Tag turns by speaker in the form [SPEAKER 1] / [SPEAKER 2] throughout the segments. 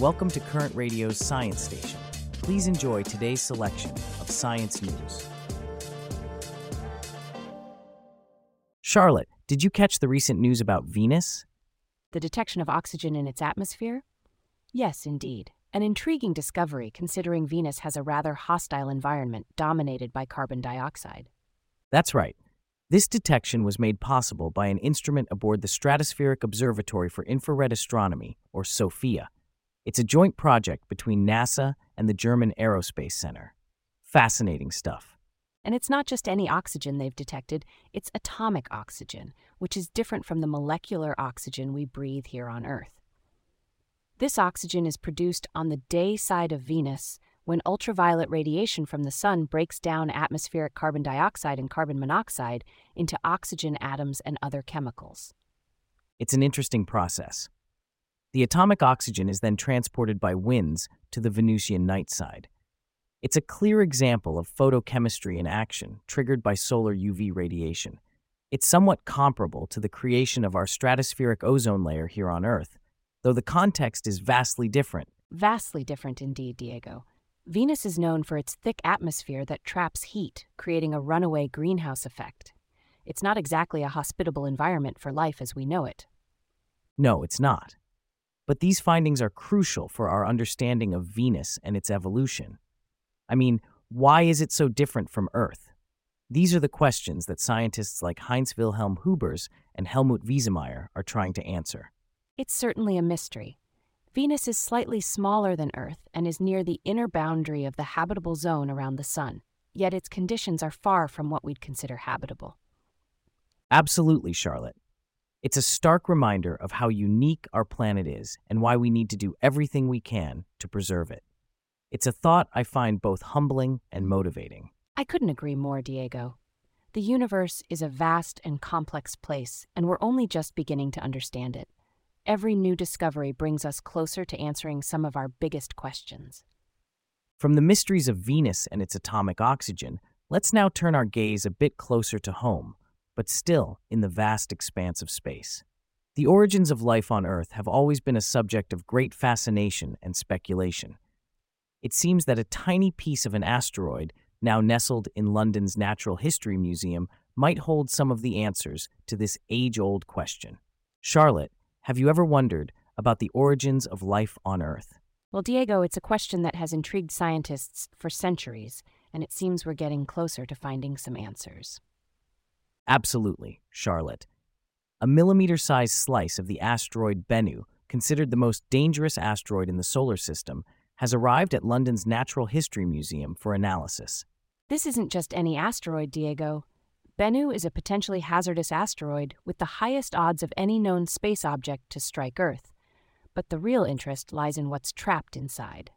[SPEAKER 1] Welcome to Current Radio's Science Station. Please enjoy today's selection of science news. Charlotte, did you catch the recent news about Venus?
[SPEAKER 2] The detection of oxygen in its atmosphere? Yes, indeed. An intriguing discovery considering Venus has a rather hostile environment dominated by carbon dioxide.
[SPEAKER 1] That's right. This detection was made possible by an instrument aboard the Stratospheric Observatory for Infrared Astronomy, or SOFIA. It's a joint project between NASA and the German Aerospace Center. Fascinating stuff.
[SPEAKER 2] And it's not just any oxygen they've detected, it's atomic oxygen, which is different from the molecular oxygen we breathe here on Earth. This oxygen is produced on the day side of Venus when ultraviolet radiation from the sun breaks down atmospheric carbon dioxide and carbon monoxide into oxygen atoms and other chemicals.
[SPEAKER 1] It's an interesting process. The atomic oxygen is then transported by winds to the Venusian night side. It's a clear example of photochemistry in action triggered by solar UV radiation. It's somewhat comparable to the creation of our stratospheric ozone layer here on Earth, though the context is vastly different.
[SPEAKER 2] Vastly different indeed, Diego. Venus is known for its thick atmosphere that traps heat, creating a runaway greenhouse effect. It's not exactly a hospitable environment for life as we know it.
[SPEAKER 1] No, it's not. But these findings are crucial for our understanding of Venus and its evolution. I mean, why is it so different from Earth? These are the questions that scientists like Heinz Wilhelm Hubers and Helmut Wiesemeyer are trying to answer.
[SPEAKER 2] It's certainly a mystery. Venus is slightly smaller than Earth and is near the inner boundary of the habitable zone around the Sun, yet its conditions are far from what we'd consider habitable.
[SPEAKER 1] Absolutely, Charlotte. It's a stark reminder of how unique our planet is and why we need to do everything we can to preserve it. It's a thought I find both humbling and motivating.
[SPEAKER 2] I couldn't agree more, Diego. The universe is a vast and complex place, and we're only just beginning to understand it. Every new discovery brings us closer to answering some of our biggest questions.
[SPEAKER 1] From the mysteries of Venus and its atomic oxygen, let's now turn our gaze a bit closer to home, but still in the vast expanse of space. The origins of life on Earth have always been a subject of great fascination and speculation. It seems that a tiny piece of an asteroid, now nestled in London's Natural History Museum, might hold some of the answers to this age old question. Charlotte, have you ever wondered about the origins of life on Earth?
[SPEAKER 2] Well, Diego, it's a question that has intrigued scientists for centuries, and it seems we're getting closer to finding some answers.
[SPEAKER 1] Absolutely, Charlotte. A millimeter sized slice of the asteroid Bennu, considered the most dangerous asteroid in the solar system, has arrived at London's Natural History Museum for analysis.
[SPEAKER 2] This isn't just any asteroid, Diego. Bennu is a potentially hazardous asteroid with the highest odds of any known space object to strike Earth. But the real interest lies in what's trapped inside.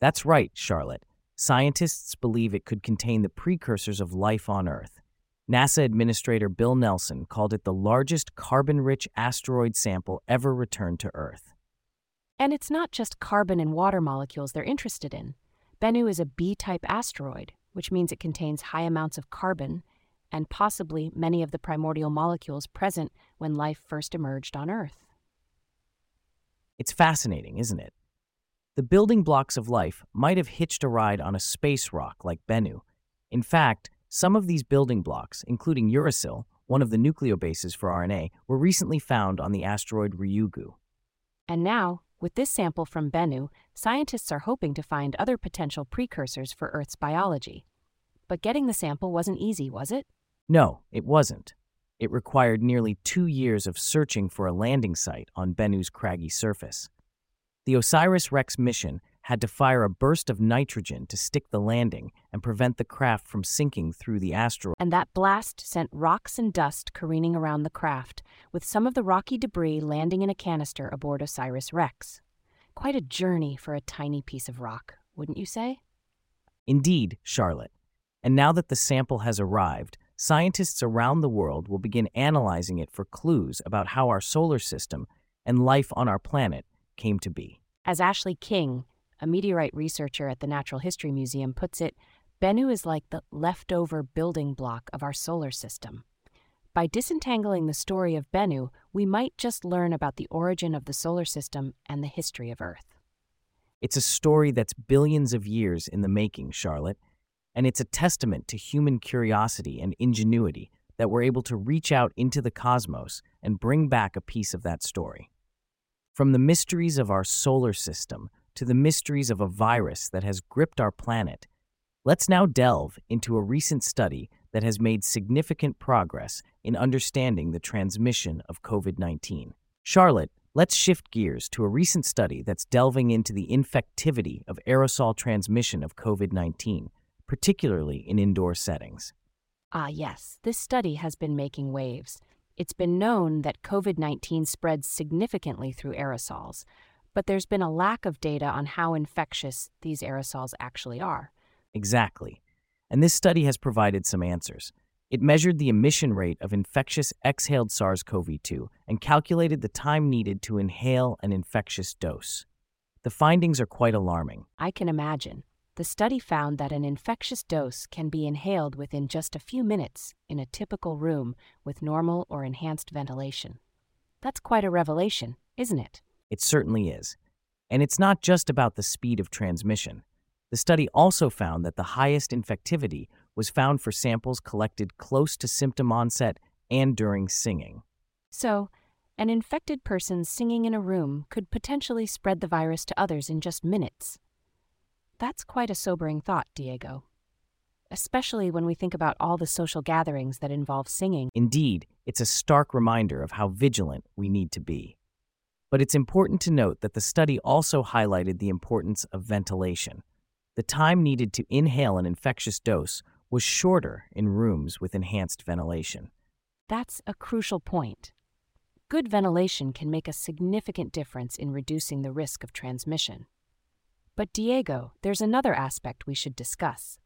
[SPEAKER 1] That's right, Charlotte. Scientists believe it could contain the precursors of life on Earth. NASA Administrator Bill Nelson called it the largest carbon rich asteroid sample ever returned to Earth.
[SPEAKER 2] And it's not just carbon and water molecules they're interested in. Bennu is a B type asteroid, which means it contains high amounts of carbon and possibly many of the primordial molecules present when life first emerged on Earth.
[SPEAKER 1] It's fascinating, isn't it? The building blocks of life might have hitched a ride on a space rock like Bennu. In fact, some of these building blocks, including uracil, one of the nucleobases for RNA, were recently found on the asteroid Ryugu.
[SPEAKER 2] And now, with this sample from Bennu, scientists are hoping to find other potential precursors for Earth's biology. But getting the sample wasn't easy, was it?
[SPEAKER 1] No, it wasn't. It required nearly two years of searching for a landing site on Bennu's craggy surface. The OSIRIS REx mission had to fire a burst of nitrogen to stick the landing and prevent the craft from sinking through the asteroid.
[SPEAKER 2] And that blast sent rocks and dust careening around the craft, with some of the rocky debris landing in a canister aboard OSIRIS REx. Quite a journey for a tiny piece of rock, wouldn't you say?
[SPEAKER 1] Indeed, Charlotte. And now that the sample has arrived, scientists around the world will begin analyzing it for clues about how our solar system and life on our planet came to be.
[SPEAKER 2] As Ashley King, a meteorite researcher at the Natural History Museum, puts it, Bennu is like the leftover building block of our solar system. By disentangling the story of Bennu, we might just learn about the origin of the solar system and the history of Earth.
[SPEAKER 1] It's a story that's billions of years in the making, Charlotte, and it's a testament to human curiosity and ingenuity that we're able to reach out into the cosmos and bring back a piece of that story. From the mysteries of our solar system to the mysteries of a virus that has gripped our planet, let's now delve into a recent study that has made significant progress in understanding the transmission of COVID 19. Charlotte, let's shift gears to a recent study that's delving into the infectivity of aerosol transmission of COVID 19, particularly in indoor settings.
[SPEAKER 2] Ah, yes, this study has been making waves. It's been known that COVID 19 spreads significantly through aerosols, but there's been a lack of data on how infectious these aerosols actually are.
[SPEAKER 1] Exactly. And this study has provided some answers. It measured the emission rate of infectious exhaled SARS CoV 2 and calculated the time needed to inhale an infectious dose. The findings are quite alarming.
[SPEAKER 2] I can imagine. The study found that an infectious dose can be inhaled within just a few minutes in a typical room with normal or enhanced ventilation. That's quite a revelation, isn't it?
[SPEAKER 1] It certainly is. And it's not just about the speed of transmission. The study also found that the highest infectivity was found for samples collected close to symptom onset and during singing.
[SPEAKER 2] So, an infected person singing in a room could potentially spread the virus to others in just minutes. That's quite a sobering thought, Diego. Especially when we think about all the social gatherings that involve singing.
[SPEAKER 1] Indeed, it's a stark reminder of how vigilant we need to be. But it's important to note that the study also highlighted the importance of ventilation. The time needed to inhale an infectious dose was shorter in rooms with enhanced ventilation.
[SPEAKER 2] That's a crucial point. Good ventilation can make a significant difference in reducing the risk of transmission. But, Diego, there's another aspect we should discuss.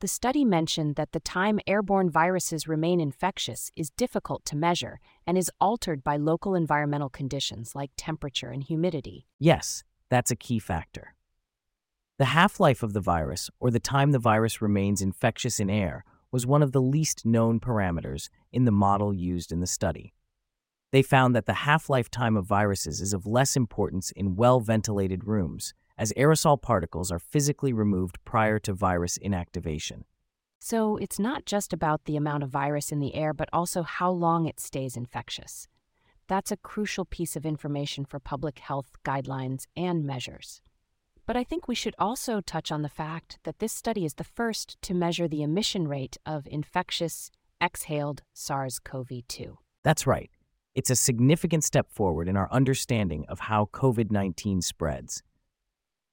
[SPEAKER 2] The study mentioned that the time airborne viruses remain infectious is difficult to measure and is altered by local environmental conditions like temperature and humidity.
[SPEAKER 1] Yes, that's a key factor. The half life of the virus, or the time the virus remains infectious in air, was one of the least known parameters in the model used in the study. They found that the half life time of viruses is of less importance in well ventilated rooms as aerosol particles are physically removed prior to virus inactivation.
[SPEAKER 2] So it's not just about the amount of virus in the air, but also how long it stays infectious. That's a crucial piece of information for public health guidelines and measures. But I think we should also touch on the fact that this study is the first to measure the emission rate of infectious exhaled SARS CoV 2.
[SPEAKER 1] That's right. It's a significant step forward in our understanding of how COVID 19 spreads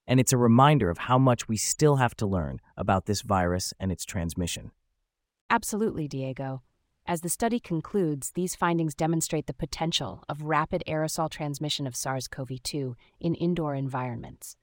[SPEAKER 1] and it's a reminder of how much we still have to learn about this virus and its transmission.
[SPEAKER 2] Absolutely, Diego. As the study concludes, these findings demonstrate the potential of rapid aerosol transmission of SARS CoV 2 in indoor environments.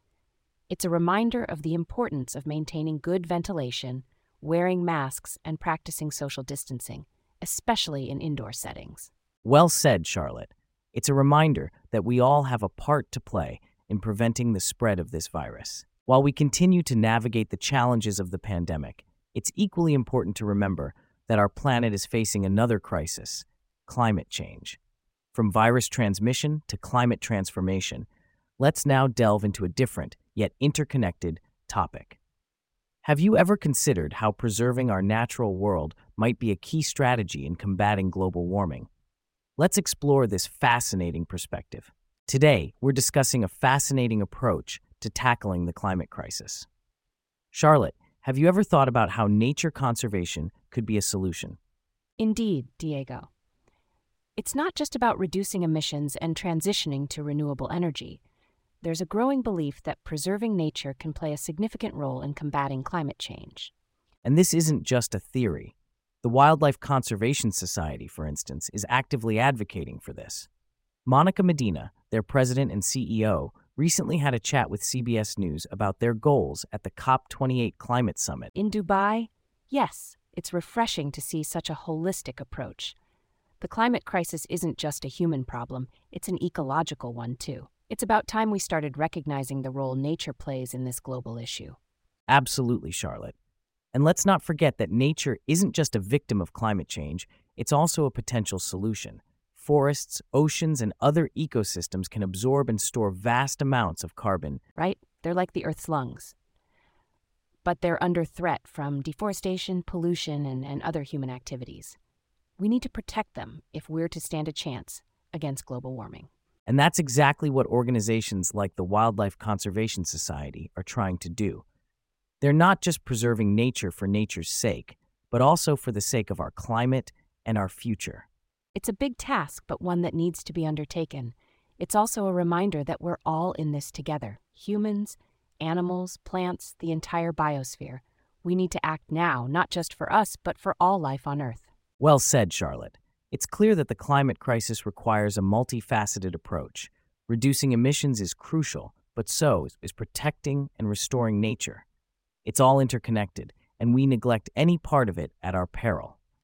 [SPEAKER 2] It's a reminder of the importance of maintaining good ventilation, wearing masks, and practicing social distancing, especially in indoor settings.
[SPEAKER 1] Well said, Charlotte. It's a reminder that we all have a part to play in preventing the spread of this virus. While we continue to navigate the challenges of the pandemic, it's equally important to remember that our planet is facing another crisis climate change. From virus transmission to climate transformation, let's now delve into a different, yet interconnected, topic. Have you ever considered how preserving our natural world might be a key strategy in combating global warming? Let's explore this fascinating perspective. Today, we're discussing a fascinating approach to tackling the climate crisis. Charlotte, have you ever thought about how nature conservation could be a solution?
[SPEAKER 2] Indeed, Diego. It's not just about reducing emissions and transitioning to renewable energy. There's a growing belief that preserving nature can play a significant role in combating climate change.
[SPEAKER 1] And this isn't just a theory. The Wildlife Conservation Society, for instance, is actively advocating for this. Monica Medina, their president and CEO, recently had a chat with CBS News about their goals at the COP28 Climate Summit.
[SPEAKER 2] In Dubai, yes, it's refreshing to see such a holistic approach. The climate crisis isn't just a human problem, it's an ecological one, too. It's about time we started recognizing the role nature plays in this global issue.
[SPEAKER 1] Absolutely, Charlotte. And let's not forget that nature isn't just a victim of climate change, it's also a potential solution forests, oceans, and other ecosystems can absorb and store vast amounts of carbon.
[SPEAKER 2] right? They're like the Earth's lungs. But they're under threat from deforestation, pollution, and, and other human activities. We need to protect them if we're to stand a chance against global warming.
[SPEAKER 1] And that's exactly what organizations like the Wildlife Conservation Society are trying to do. They're not just preserving nature for nature's sake, but also for the sake of our climate and our future.
[SPEAKER 2] It's a big task, but one that needs to be undertaken. It's also a reminder that we're all in this together humans, animals, plants, the entire biosphere. We need to act now, not just for us, but for all life on Earth.
[SPEAKER 1] Well said, Charlotte. It's clear that the climate crisis requires a multifaceted approach. Reducing emissions is crucial, but so is protecting and restoring nature. It's all interconnected, and we neglect any part of it at our peril.